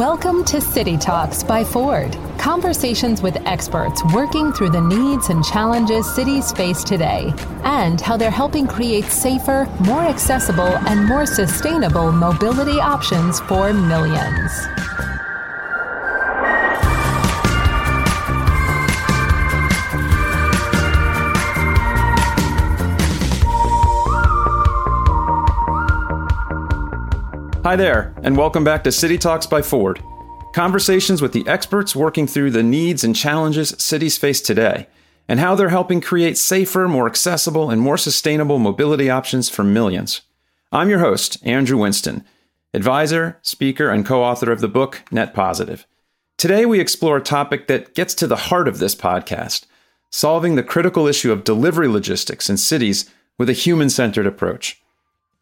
Welcome to City Talks by Ford. Conversations with experts working through the needs and challenges cities face today and how they're helping create safer, more accessible, and more sustainable mobility options for millions. Hi there, and welcome back to City Talks by Ford. Conversations with the experts working through the needs and challenges cities face today, and how they're helping create safer, more accessible, and more sustainable mobility options for millions. I'm your host, Andrew Winston, advisor, speaker, and co author of the book Net Positive. Today, we explore a topic that gets to the heart of this podcast solving the critical issue of delivery logistics in cities with a human centered approach.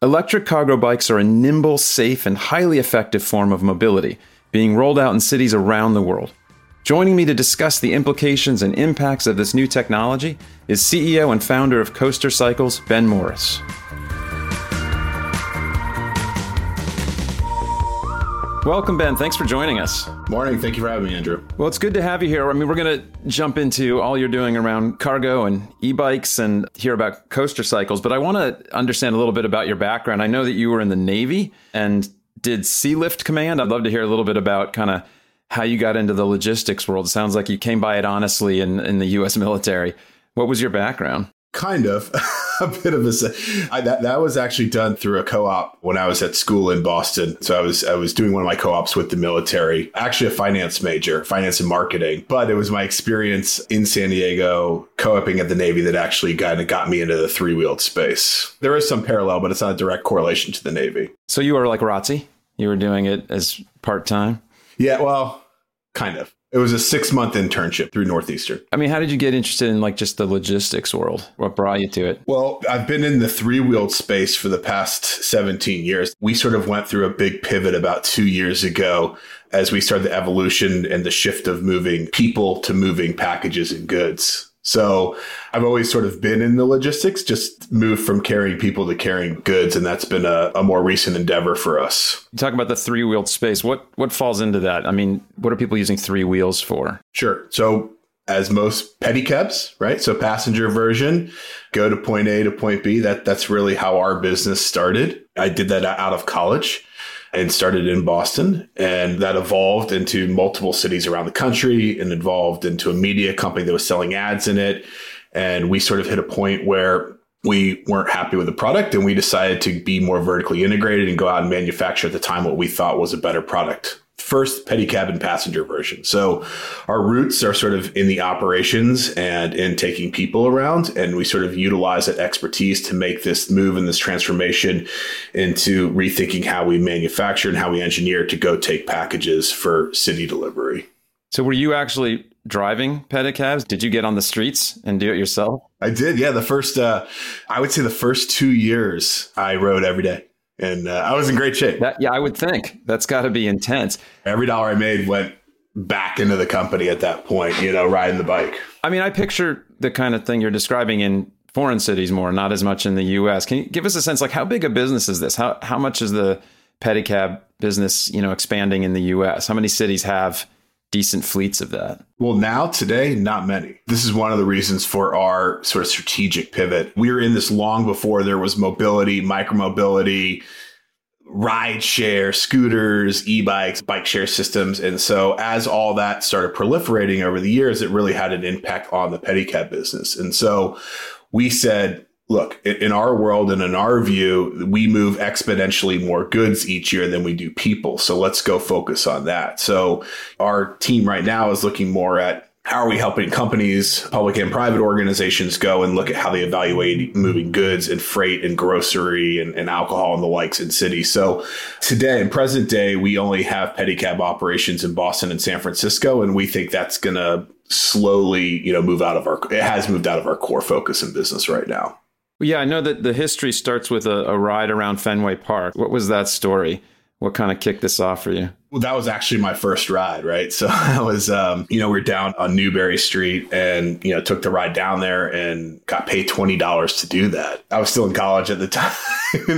Electric cargo bikes are a nimble, safe, and highly effective form of mobility being rolled out in cities around the world. Joining me to discuss the implications and impacts of this new technology is CEO and founder of Coaster Cycles, Ben Morris. Welcome, Ben. Thanks for joining us. Morning. Thank you for having me, Andrew. Well, it's good to have you here. I mean, we're going to jump into all you're doing around cargo and e bikes and hear about coaster cycles, but I want to understand a little bit about your background. I know that you were in the Navy and did Sealift Command. I'd love to hear a little bit about kind of how you got into the logistics world. It sounds like you came by it honestly in, in the U.S. military. What was your background? Kind of. a bit of a I, that that was actually done through a co-op when I was at school in Boston. So I was I was doing one of my co-ops with the military. Actually, a finance major, finance and marketing. But it was my experience in San Diego co-oping at the Navy that actually kind of got me into the three-wheeled space. There is some parallel, but it's not a direct correlation to the Navy. So you were like ROTC? You were doing it as part time? Yeah, well, kind of. It was a six month internship through Northeastern. I mean, how did you get interested in like just the logistics world? What brought you to it? Well, I've been in the three wheeled space for the past 17 years. We sort of went through a big pivot about two years ago as we started the evolution and the shift of moving people to moving packages and goods. So I've always sort of been in the logistics, just moved from carrying people to carrying goods. And that's been a, a more recent endeavor for us. You talk about the three wheeled space. What, what falls into that? I mean, what are people using three wheels for? Sure. So as most pedicabs, right? So passenger version, go to point A to point B. That that's really how our business started. I did that out of college and started in Boston. And that evolved into multiple cities around the country and evolved into a media company that was selling ads in it. And we sort of hit a point where we weren't happy with the product and we decided to be more vertically integrated and go out and manufacture at the time what we thought was a better product first pedicab and passenger version. So our roots are sort of in the operations and in taking people around. And we sort of utilize that expertise to make this move and this transformation into rethinking how we manufacture and how we engineer to go take packages for city delivery. So were you actually driving pedicabs? Did you get on the streets and do it yourself? I did. Yeah. The first, uh, I would say the first two years I rode every day and uh, I was in great shape. That, yeah, I would think that's got to be intense. Every dollar I made went back into the company at that point. You know, riding the bike. I mean, I picture the kind of thing you're describing in foreign cities more, not as much in the U.S. Can you give us a sense, like how big a business is this? How how much is the pedicab business, you know, expanding in the U.S.? How many cities have decent fleets of that? Well, now today, not many. This is one of the reasons for our sort of strategic pivot. We were in this long before there was mobility, micromobility, ride share, scooters, e-bikes, bike share systems. And so as all that started proliferating over the years, it really had an impact on the pedicab business. And so we said, look, in our world and in our view, we move exponentially more goods each year than we do people. So let's go focus on that. So our team right now is looking more at how are we helping companies, public and private organizations go and look at how they evaluate moving goods and freight and grocery and, and alcohol and the likes in cities. So today, in present day, we only have pedicab operations in Boston and San Francisco, and we think that's going to slowly, you know, move out of our, it has moved out of our core focus in business right now. Yeah, I know that the history starts with a, a ride around Fenway Park. What was that story? What kind of kicked this off for you? Well, that was actually my first ride, right? So I was, um, you know, we are down on Newbury Street and, you know, took the ride down there and got paid $20 to do that. I was still in college at the time.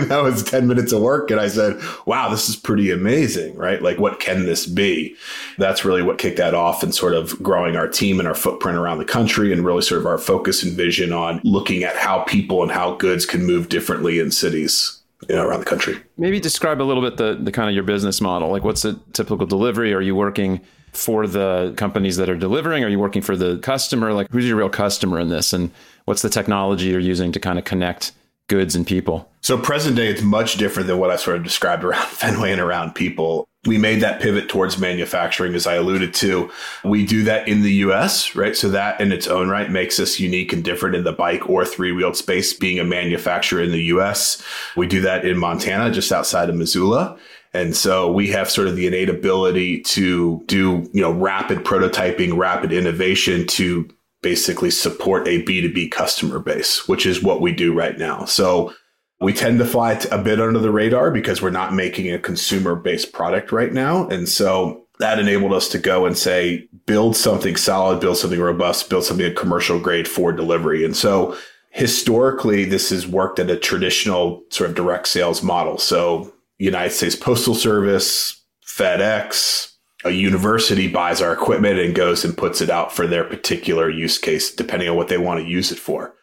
that was 10 minutes of work. And I said, wow, this is pretty amazing, right? Like, what can this be? That's really what kicked that off and sort of growing our team and our footprint around the country and really sort of our focus and vision on looking at how people and how goods can move differently in cities you know, around the country. Maybe describe a little bit the, the kind of your business model. Like what's a typical delivery? Are you working for the companies that are delivering? Are you working for the customer? Like who's your real customer in this? And what's the technology you're using to kind of connect goods and people? So present day, it's much different than what I sort of described around Fenway and around people. We made that pivot towards manufacturing, as I alluded to. We do that in the US, right? So that in its own right makes us unique and different in the bike or three wheeled space, being a manufacturer in the US. We do that in Montana, just outside of Missoula. And so we have sort of the innate ability to do, you know, rapid prototyping, rapid innovation to basically support a B2B customer base, which is what we do right now. So we tend to fly a bit under the radar because we're not making a consumer based product right now. And so that enabled us to go and say, build something solid, build something robust, build something a commercial grade for delivery. And so historically, this has worked at a traditional sort of direct sales model. So United States Postal Service, FedEx, a university buys our equipment and goes and puts it out for their particular use case, depending on what they want to use it for.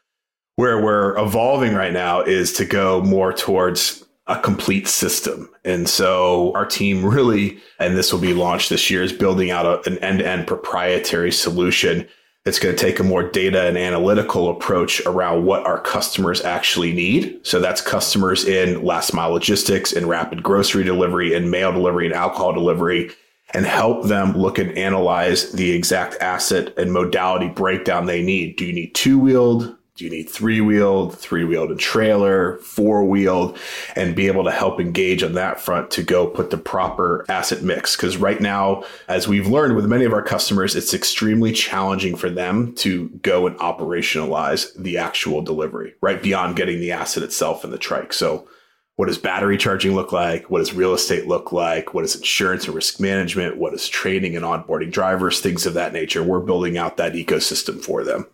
Where we're evolving right now is to go more towards a complete system. And so our team really, and this will be launched this year, is building out a, an end to end proprietary solution that's going to take a more data and analytical approach around what our customers actually need. So that's customers in last mile logistics and rapid grocery delivery and mail delivery and alcohol delivery and help them look and analyze the exact asset and modality breakdown they need. Do you need two wheeled? Do you need three wheeled, three wheeled and trailer, four wheeled, and be able to help engage on that front to go put the proper asset mix? Because right now, as we've learned with many of our customers, it's extremely challenging for them to go and operationalize the actual delivery, right? Beyond getting the asset itself in the trike. So what does battery charging look like? What does real estate look like? What is insurance and risk management? What is training and onboarding drivers? Things of that nature. We're building out that ecosystem for them.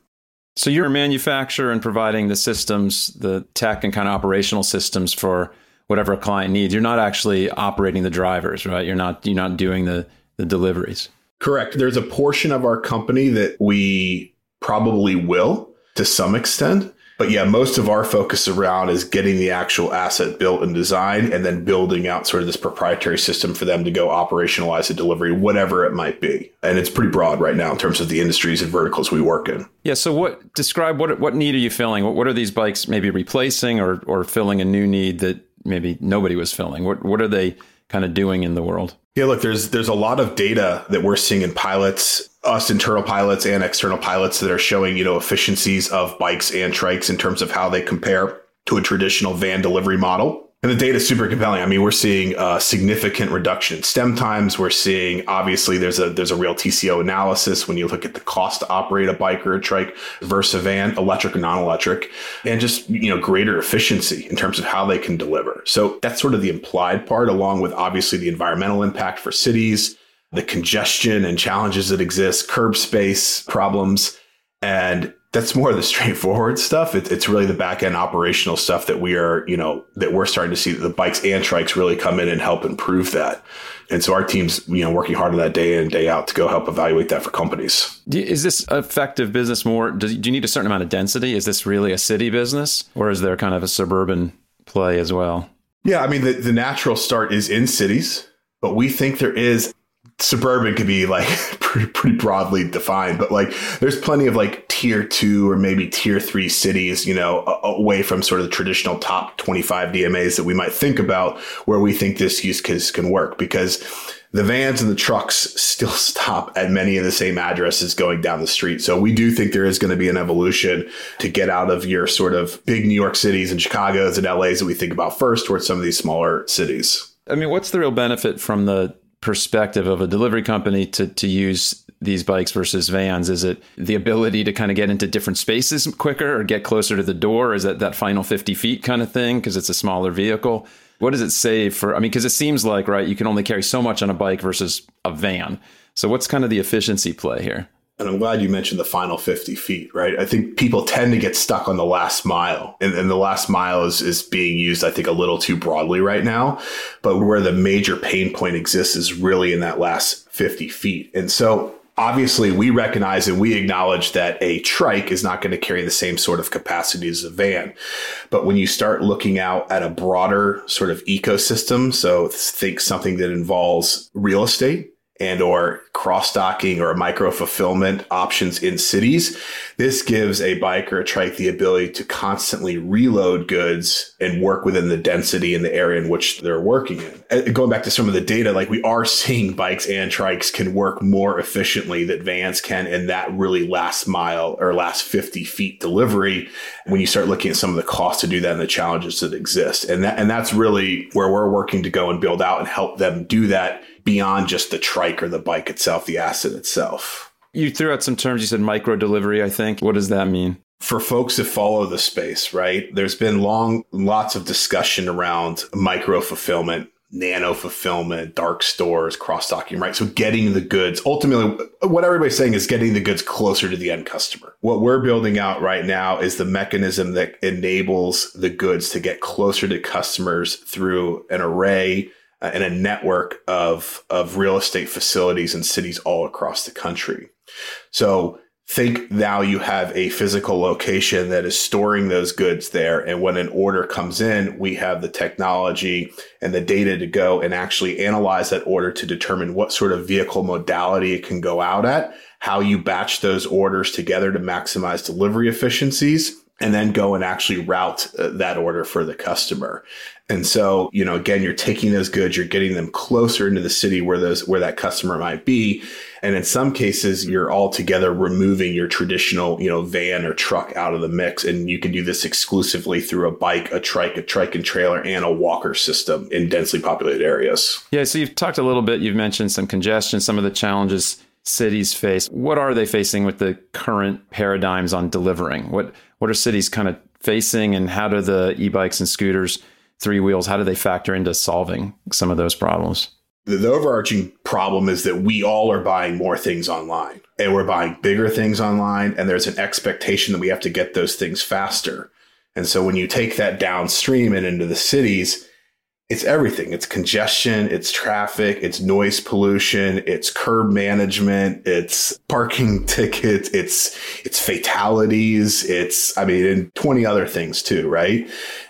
So you're a manufacturer and providing the systems, the tech and kind of operational systems for whatever a client needs. You're not actually operating the drivers, right? You're not you're not doing the the deliveries. Correct. There's a portion of our company that we probably will to some extent but yeah, most of our focus around is getting the actual asset built and designed and then building out sort of this proprietary system for them to go operationalize the delivery, whatever it might be. And it's pretty broad right now in terms of the industries and verticals we work in. Yeah. So what describe what what need are you filling? What, what are these bikes maybe replacing or or filling a new need that maybe nobody was filling? What what are they kind of doing in the world? Yeah, look, there's there's a lot of data that we're seeing in pilots, us internal pilots and external pilots that are showing, you know, efficiencies of bikes and trikes in terms of how they compare to a traditional van delivery model. And the data is super compelling. I mean, we're seeing a significant reduction in stem times. We're seeing obviously there's a there's a real TCO analysis when you look at the cost to operate a bike or a trike versus a van, electric or non-electric, and just you know greater efficiency in terms of how they can deliver. So that's sort of the implied part, along with obviously the environmental impact for cities, the congestion and challenges that exist, curb space problems, and that's more of the straightforward stuff. It, it's really the back end operational stuff that we are, you know, that we're starting to see that the bikes and trikes really come in and help improve that. And so our team's, you know, working hard on that day in, day out to go help evaluate that for companies. Is this effective business more? Do you need a certain amount of density? Is this really a city business or is there kind of a suburban play as well? Yeah. I mean, the, the natural start is in cities, but we think there is suburban could be like pretty, pretty broadly defined, but like there's plenty of like tier two or maybe tier three cities, you know, away from sort of the traditional top 25 DMAs that we might think about where we think this use case can work because the vans and the trucks still stop at many of the same addresses going down the street. So we do think there is going to be an evolution to get out of your sort of big New York cities and Chicago's and LA's that we think about first towards some of these smaller cities. I mean, what's the real benefit from the perspective of a delivery company to to use these bikes versus vans? Is it the ability to kind of get into different spaces quicker or get closer to the door? Is that that final 50 feet kind of thing because it's a smaller vehicle? What does it save for? I mean, because it seems like right, you can only carry so much on a bike versus a van. So what's kind of the efficiency play here? And I'm glad you mentioned the final 50 feet, right? I think people tend to get stuck on the last mile. And, and, the last mile is, is being used, I think, a little too broadly right now. But where the major pain point exists is really in that last 50 feet. And so obviously we recognize and we acknowledge that a trike is not going to carry the same sort of capacity as a van. But when you start looking out at a broader sort of ecosystem, so think something that involves real estate, and or cross docking or micro fulfillment options in cities. This gives a biker a trike the ability to constantly reload goods and work within the density in the area in which they're working in. And going back to some of the data, like we are seeing bikes and trikes can work more efficiently that vans can in that really last mile or last 50 feet delivery when you start looking at some of the costs to do that and the challenges that exist. And that and that's really where we're working to go and build out and help them do that beyond just the trike or the bike itself, the asset itself. You threw out some terms. You said micro delivery, I think. What does that mean? For folks that follow the space, right? There's been long, lots of discussion around micro fulfillment, nano fulfillment, dark stores, cross docking, right? So getting the goods, ultimately, what everybody's saying is getting the goods closer to the end customer. What we're building out right now is the mechanism that enables the goods to get closer to customers through an array Uh, and a network of, of real estate facilities in cities all across the country. So think now you have a physical location that is storing those goods there. And when an order comes in, we have the technology and the data to go and actually analyze that order to determine what sort of vehicle modality it can go out at, how you batch those orders together to maximize delivery efficiencies and then go and actually route uh, that order for the customer. And so, you know, again, you're taking those goods, you're getting them closer into the city where those, where that customer might be. And in some cases, you're altogether removing your traditional, you know, van or truck out of the mix. And you can do this exclusively through a bike, a trike, a trike and trailer, and a walker system in densely populated areas. Yeah. So you've talked a little bit, you've mentioned some congestion, some of the challenges cities face. What are they facing with the current paradigms on delivering? What what are cities kind of facing and how do the e-bikes and scooters three wheels, how do they factor into solving some of those problems? The, the overarching problem is that we all are buying more things online and we're buying bigger things online. And there's an expectation that we have to get those things faster. And so when you take that downstream and into the cities, it's everything. It's congestion, it's traffic, it's noise pollution, it's curb management, it's parking tickets, it's it's fatalities, it's I mean, and 20 other things too, right?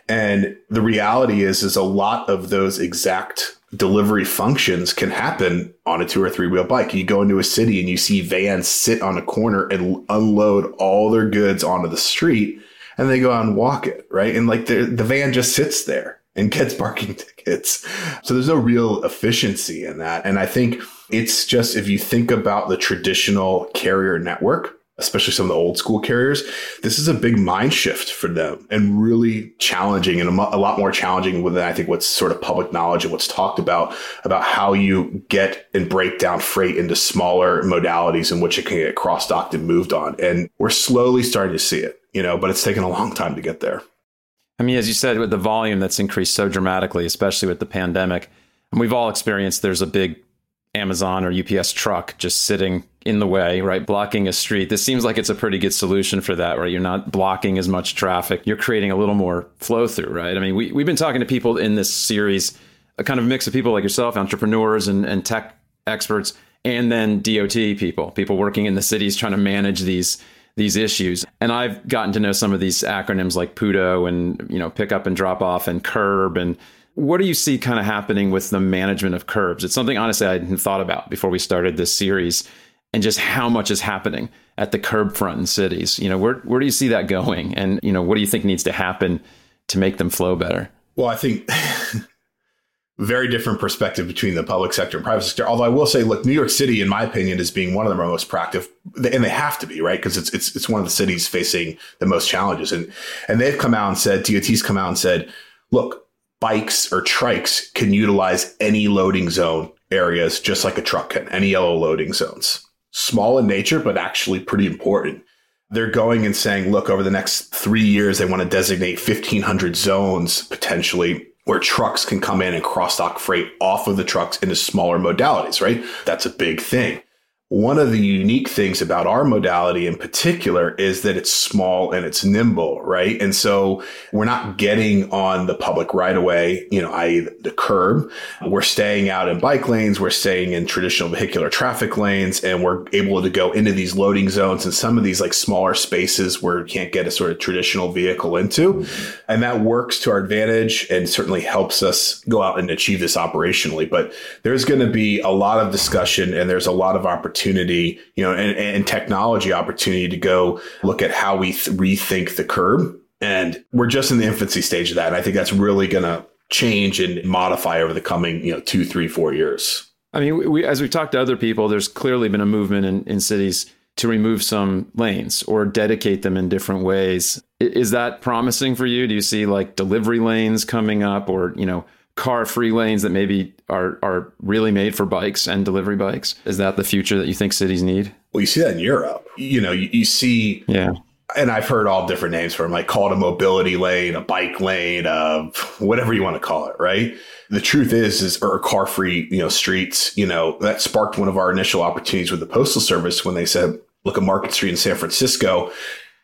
And the reality is, is a lot of those exact delivery functions can happen on a two or three wheel bike. You go into a city and you see vans sit on a corner and unload all their goods onto the street and they go out and walk it, right? And like the, the van just sits there and gets parking tickets. So there's no real efficiency in that. And I think it's just if you think about the traditional carrier network, especially some of the old school carriers, this is a big mind shift for them and really challenging and a, lot more challenging than I think what's sort of public knowledge and what's talked about, about how you get and break down freight into smaller modalities in which it can get cross docked and moved on. And we're slowly starting to see it, you know, but it's taken a long time to get there. I mean, as you said, with the volume that's increased so dramatically, especially with the pandemic, and we've all experienced there's a big Amazon or UPS truck just sitting in the way, right? Blocking a street. This seems like it's a pretty good solution for that, right? You're not blocking as much traffic. You're creating a little more flow through, right? I mean, we, we've been talking to people in this series, a kind of mix of people like yourself, entrepreneurs and, and tech experts, and then DOT people, people working in the cities trying to manage these these issues. And I've gotten to know some of these acronyms like PUDO and, you know, pick up and drop off and curb and what do you see kind of happening with the management of curbs? It's something honestly I hadn't thought about before we started this series and just how much is happening at the curb front in cities. You know, where where do you see that going? And, you know, what do you think needs to happen to make them flow better? Well, I think very different perspective between the public sector and private sector. Although I will say, look, New York City, in my opinion, is being one of the most proactive, and they have to be, right? Because it's it's it's one of the cities facing the most challenges, and and they've come out and said, DOT's come out and said, look, bikes or trikes can utilize any loading zone areas just like a truck can, any yellow loading zones. Small in nature, but actually pretty important. They're going and saying, look, over the next three years, they want to designate 1,500 zones potentially where trucks can come in and cross dock freight off of the trucks into smaller modalities, right? That's a big thing. One of the unique things about our modality in particular is that it's small and it's nimble, right? And so we're not getting on the public right away, you know, i.e. the curb. We're staying out in bike lanes. We're staying in traditional vehicular traffic lanes and we're able to go into these loading zones and some of these like smaller spaces where you can't get a sort of traditional vehicle into. And that works to our advantage and certainly helps us go out and achieve this operationally. But there's going to be a lot of discussion and there's a lot of opportunity opportunity, you know, and, and technology opportunity to go look at how we th- rethink the curb. And we're just in the infancy stage of that. And I think that's really going to change and modify over the coming, you know, two, three, four years. I mean, we, as we've talked to other people, there's clearly been a movement in, in cities to remove some lanes or dedicate them in different ways. Is that promising for you? Do you see like delivery lanes coming up or, you know, car free lanes that maybe are are really made for bikes and delivery bikes? Is that the future that you think cities need? Well, you see that in Europe. You know, you, you see yeah and I've heard all different names for them, like call it a mobility lane, a bike lane, uh, whatever you want to call it, right? The truth is, is or car free, you know, streets, you know, that sparked one of our initial opportunities with the Postal Service when they said, look at Market Street in San Francisco.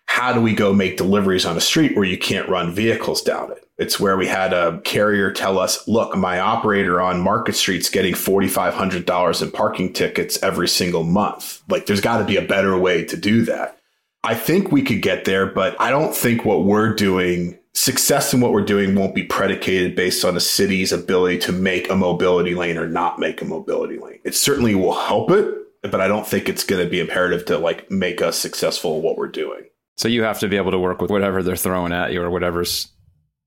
How do we go make deliveries on a street where you can't run vehicles down it? It's where we had a carrier tell us, look, my operator on Market Street's getting $4,500 in parking tickets every single month. Like, there's got to be a better way to do that. I think we could get there, but I don't think what we're doing, success in what we're doing, won't be predicated based on a city's ability to make a mobility lane or not make a mobility lane. It certainly will help it, but I don't think it's going to be imperative to like make us successful in what we're doing. So you have to be able to work with whatever they're throwing at you or whatever's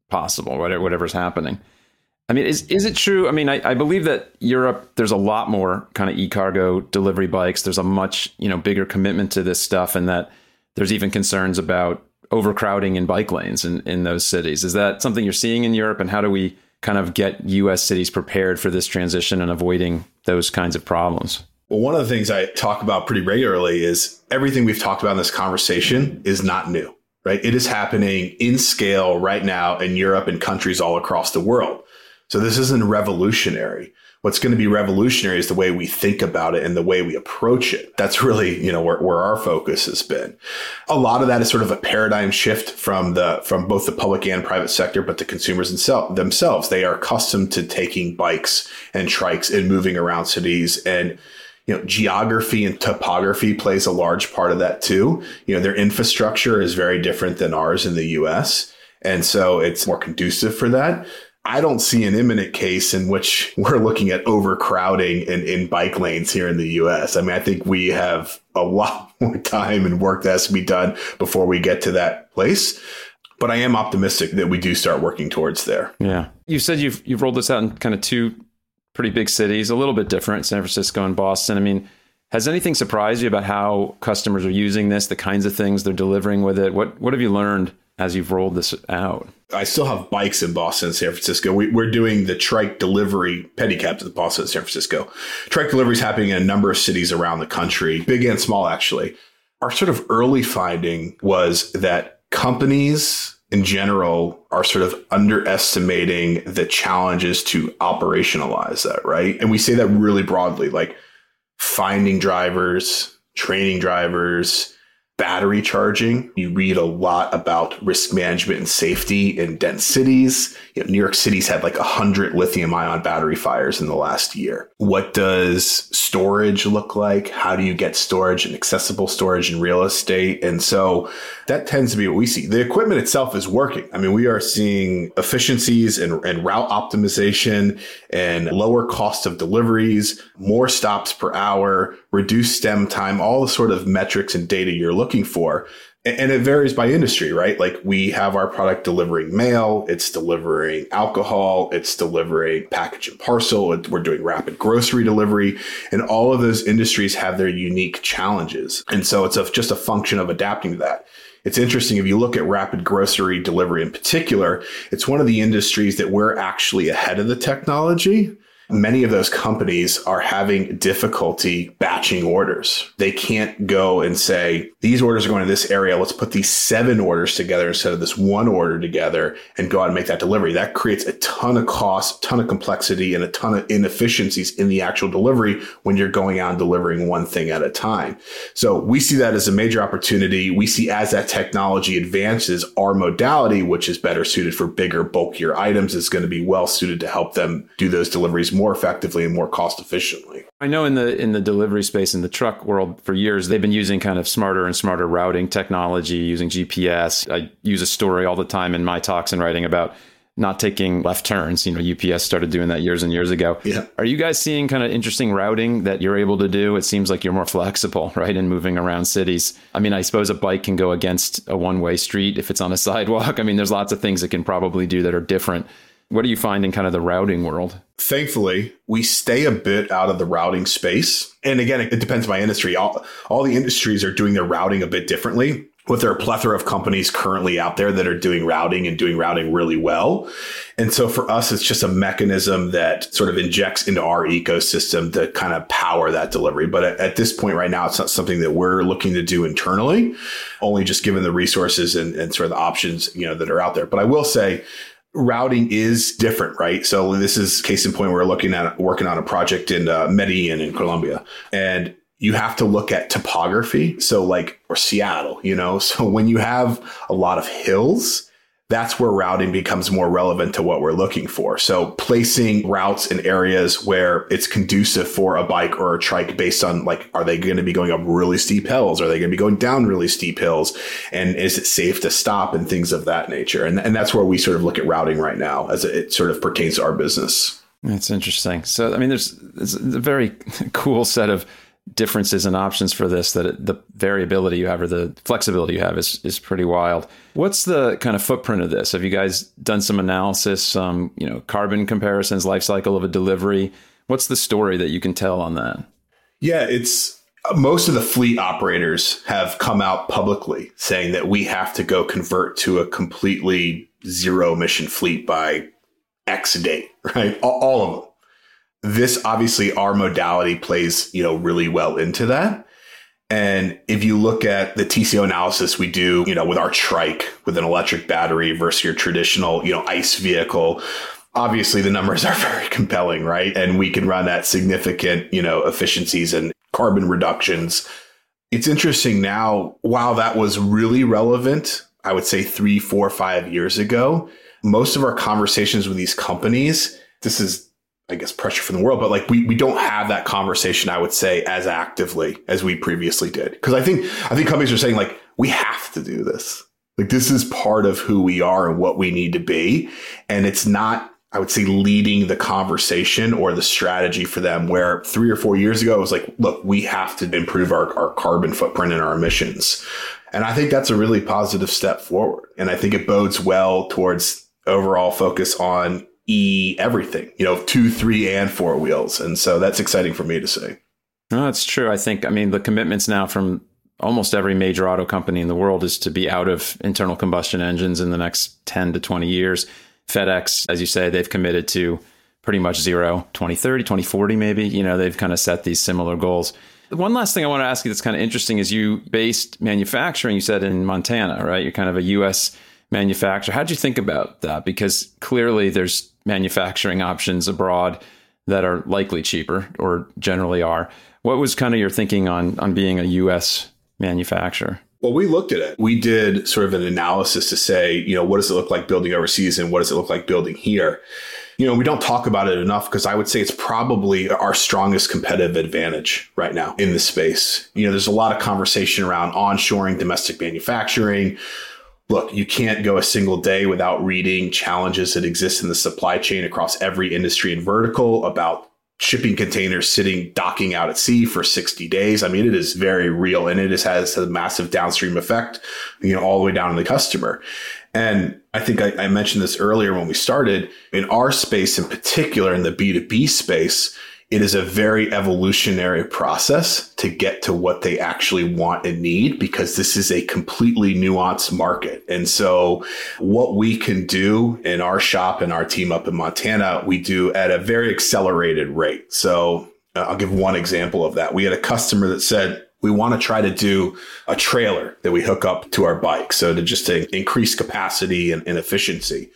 possible, whatever's happening. I mean, is is it true? I mean, I, I believe that Europe there's a lot more kind of e-cargo delivery bikes. There's a much you know bigger commitment to this stuff, and that there's even concerns about overcrowding in bike lanes in, in those cities. Is that something you're seeing in Europe? And how do we kind of get U.S. cities prepared for this transition and avoiding those kinds of problems? Well, one of the things I talk about pretty regularly is everything we've talked about in this conversation is not new right? It is happening in scale right now in Europe and countries all across the world. So this isn't revolutionary. What's going to be revolutionary is the way we think about it and the way we approach it. That's really, you know, where, where our focus has been. A lot of that is sort of a paradigm shift from the, from both the public and private sector, but the consumers themselves. They are accustomed to taking bikes and trikes and moving around cities and you know, geography and topography plays a large part of that too. You know, their infrastructure is very different than ours in the US. And so it's more conducive for that. I don't see an imminent case in which we're looking at overcrowding in, in bike lanes here in the US. I mean, I think we have a lot more time and work that has to be done before we get to that place. But I am optimistic that we do start working towards there. Yeah. You said you've you've rolled this out in kind of two pretty big cities, a little bit different, San Francisco and Boston. I mean, has anything surprised you about how customers are using this, the kinds of things they're delivering with it? What what have you learned as you've rolled this out? I still have bikes in Boston and San Francisco. We, are doing the trike delivery pedicabs in Boston and San Francisco. Trike delivery is happening in a number of cities around the country, big and small, actually. Our sort of early finding was that companies in general are sort of underestimating the challenges to operationalize that, right? And we say that really broadly, like finding drivers, training drivers, battery charging. You read a lot about risk management and safety in dense cities. You know, New York City's had like a hundred lithium ion battery fires in the last year. What does storage look like? How do you get storage and accessible storage in real estate? And so that tends to be what we see. The equipment itself is working. I mean, we are seeing efficiencies and, and route optimization and lower cost of deliveries, more stops per hour, reduced stem time, all the sort of metrics and data you're looking for. And it varies by industry, right? Like we have our product delivering mail, it's delivering alcohol, it's delivering package and parcel, we're doing rapid grocery delivery, and all of those industries have their unique challenges. And so it's a, just a function of adapting to that. It's interesting if you look at rapid grocery delivery in particular, it's one of the industries that we're actually ahead of the technology many of those companies are having difficulty batching orders. They can't go and say, these orders are going to this area. Let's put these seven orders together instead of this one order together and go out and make that delivery. That creates a ton of cost, ton of complexity, and a ton of inefficiencies in the actual delivery when you're going out and delivering one thing at a time. So we see that as a major opportunity. We see as that technology advances, our modality, which is better suited for bigger, bulkier items, is going to be well suited to help them do those deliveries more effectively and more cost efficiently. I know in the in the delivery space in the truck world for years they've been using kind of smarter and smarter routing technology using GPS. I use a story all the time in my talks and writing about not taking left turns. You know, UPS started doing that years and years ago. Yeah. Are you guys seeing kind of interesting routing that you're able to do? It seems like you're more flexible, right, in moving around cities. I mean, I suppose a bike can go against a one-way street if it's on a sidewalk. I mean, there's lots of things it can probably do that are different. What do you find in kind of the routing world? Thankfully, we stay a bit out of the routing space. And again, it depends by industry. All, all the industries are doing their routing a bit differently with there are a plethora of companies currently out there that are doing routing and doing routing really well. And so for us, it's just a mechanism that sort of injects into our ecosystem to kind of power that delivery. But at, at this point right now, it's not something that we're looking to do internally, only just given the resources and, and sort of the options, you know, that are out there. But I will say, routing is different, right? So this is case in point, we're looking at working on a project in uh, Medellin in Colombia and you have to look at topography. So like, or Seattle, you know, so when you have a lot of hills, that's where routing becomes more relevant to what we're looking for. So placing routes in areas where it's conducive for a bike or a trike based on like, are they going to be going up really steep hills? Are they going to be going down really steep hills? And is it safe to stop and things of that nature? And, and that's where we sort of look at routing right now as it sort of pertains to our business. That's interesting. So, I mean, there's, there's a very cool set of differences and options for this that the variability you have or the flexibility you have is is pretty wild. What's the kind of footprint of this? Have you guys done some analysis, um, you know, carbon comparisons, life cycle of a delivery? What's the story that you can tell on that? Yeah, it's most of the fleet operators have come out publicly saying that we have to go convert to a completely zero emission fleet by X date, right? All, all of them this obviously our modality plays, you know, really well into that. And if you look at the TCO analysis we do, you know, with our trike with an electric battery versus your traditional, you know, ICE vehicle, obviously the numbers are very compelling, right? And we can run at significant, you know, efficiencies and carbon reductions. It's interesting now, while that was really relevant, I would say three, four, five years ago, most of our conversations with these companies, this is I guess pressure from the world, but like we we don't have that conversation, I would say, as actively as we previously did. Because I think I think companies are saying like we have to do this. Like this is part of who we are and what we need to be. And it's not, I would say, leading the conversation or the strategy for them where three or four years ago it was like, look, we have to improve our, our carbon footprint and our emissions. And I think that's a really positive step forward. And I think it bodes well towards overall focus on E everything, you know, two, three, and four wheels. And so that's exciting for me to say. No, that's true. I think, I mean, the commitments now from almost every major auto company in the world is to be out of internal combustion engines in the next 10 to 20 years. FedEx, as you say, they've committed to pretty much zero 2030, 2040, maybe. You know, they've kind of set these similar goals. One last thing I want to ask you that's kind of interesting is you based manufacturing, you said in Montana, right? You're kind of a US manufacturer. How'd you think about that? Because clearly there's manufacturing options abroad that are likely cheaper or generally are. What was kind of your thinking on on being a US manufacturer? Well, we looked at it. We did sort of an analysis to say, you know, what does it look like building overseas and what does it look like building here? You know, we don't talk about it enough because I would say it's probably our strongest competitive advantage right now in the space. You know, there's a lot of conversation around onshoring domestic manufacturing, look, you can't go a single day without reading challenges that exist in the supply chain across every industry and vertical about shipping containers sitting docking out at sea for 60 days. I mean, it is very real and it is, has a massive downstream effect, you know, all the way down to the customer. And I think I, I mentioned this earlier when we started in our space in particular, in the B2B space, it is a very evolutionary process to get to what they actually want and need because this is a completely nuanced market. And so what we can do in our shop and our team up in Montana, we do at a very accelerated rate. So uh, I'll give one example of that. We had a customer that said, we want to try to do a trailer that we hook up to our bike. So to just to increase capacity and, and efficiency.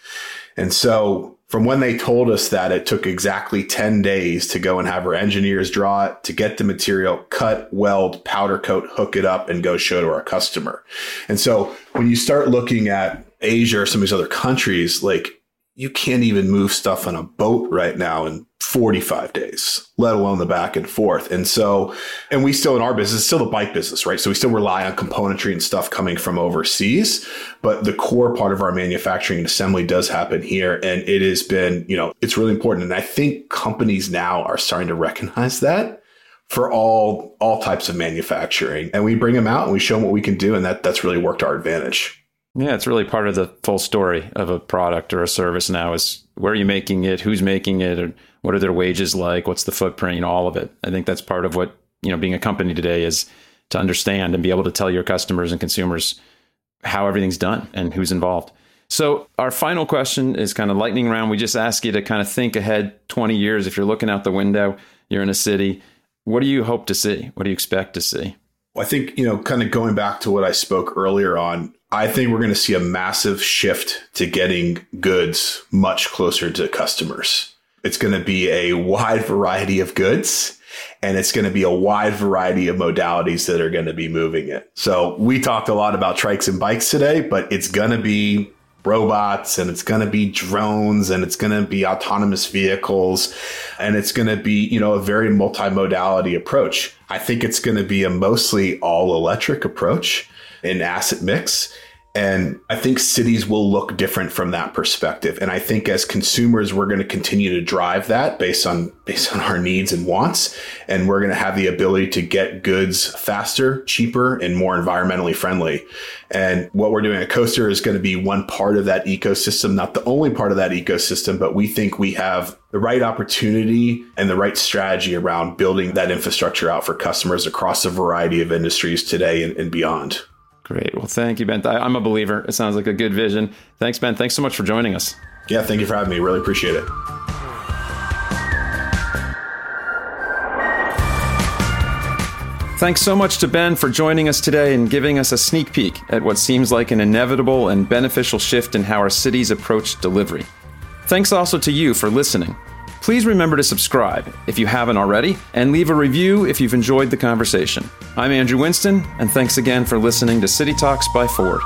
And so from when they told us that it took exactly 10 days to go and have our engineers draw it, to get the material, cut, weld, powder coat, hook it up, and go show to our customer. And so when you start looking at Asia or some of these other countries, like you can't even move stuff on a boat right now in 45 days, let alone the back and forth. And so, and we still in our business, still the bike business, right? So we still rely on componentry and stuff coming from overseas, but the core part of our manufacturing and assembly does happen here. And it has been, you know, it's really important. And I think companies now are starting to recognize that for all all types of manufacturing and we bring them out and we show them what we can do and that that's really worked our advantage yeah, it's really part of the full story of a product or a service now is where are you making it, who's making it, or what are their wages like, what's the footprint, you know, all of it. I think that's part of what, you know, being a company today is to understand and be able to tell your customers and consumers how everything's done and who's involved. So our final question is kind of lightning round. We just ask you to kind of think ahead 20 years. If you're looking out the window, you're in a city, what do you hope to see? What do you expect to see? I think, you know, kind of going back to what I spoke earlier on, I think we're going to see a massive shift to getting goods much closer to customers. It's going to be a wide variety of goods and it's going to be a wide variety of modalities that are going to be moving it. So we talked a lot about trikes and bikes today, but it's going to be robots and it's going to be drones and it's going to be autonomous vehicles and it's going to be, you know, a very multimodality approach. I think it's going to be a mostly all electric approach in asset mix. And I think cities will look different from that perspective. And I think as consumers, we're going to continue to drive that based on based on our needs and wants. And we're going to have the ability to get goods faster, cheaper, and more environmentally friendly. And what we're doing at Coaster is going to be one part of that ecosystem, not the only part of that ecosystem, but we think we have the right opportunity and the right strategy around building that infrastructure out for customers across a variety of industries today and, and beyond. Great. Well, thank you, Ben. I'm a believer. It sounds like a good vision. Thanks, Ben. Thanks so much for joining us. Yeah, thank you for having me. Really appreciate it. Thanks so much to Ben for joining us today and giving us a sneak peek at what seems like an inevitable and beneficial shift in how our cities approach delivery. Thanks also to you for listening. Please remember to subscribe if you haven't already, and leave a review if you've enjoyed the conversation. I'm Andrew Winston, and thanks again for listening to City Talks by Ford.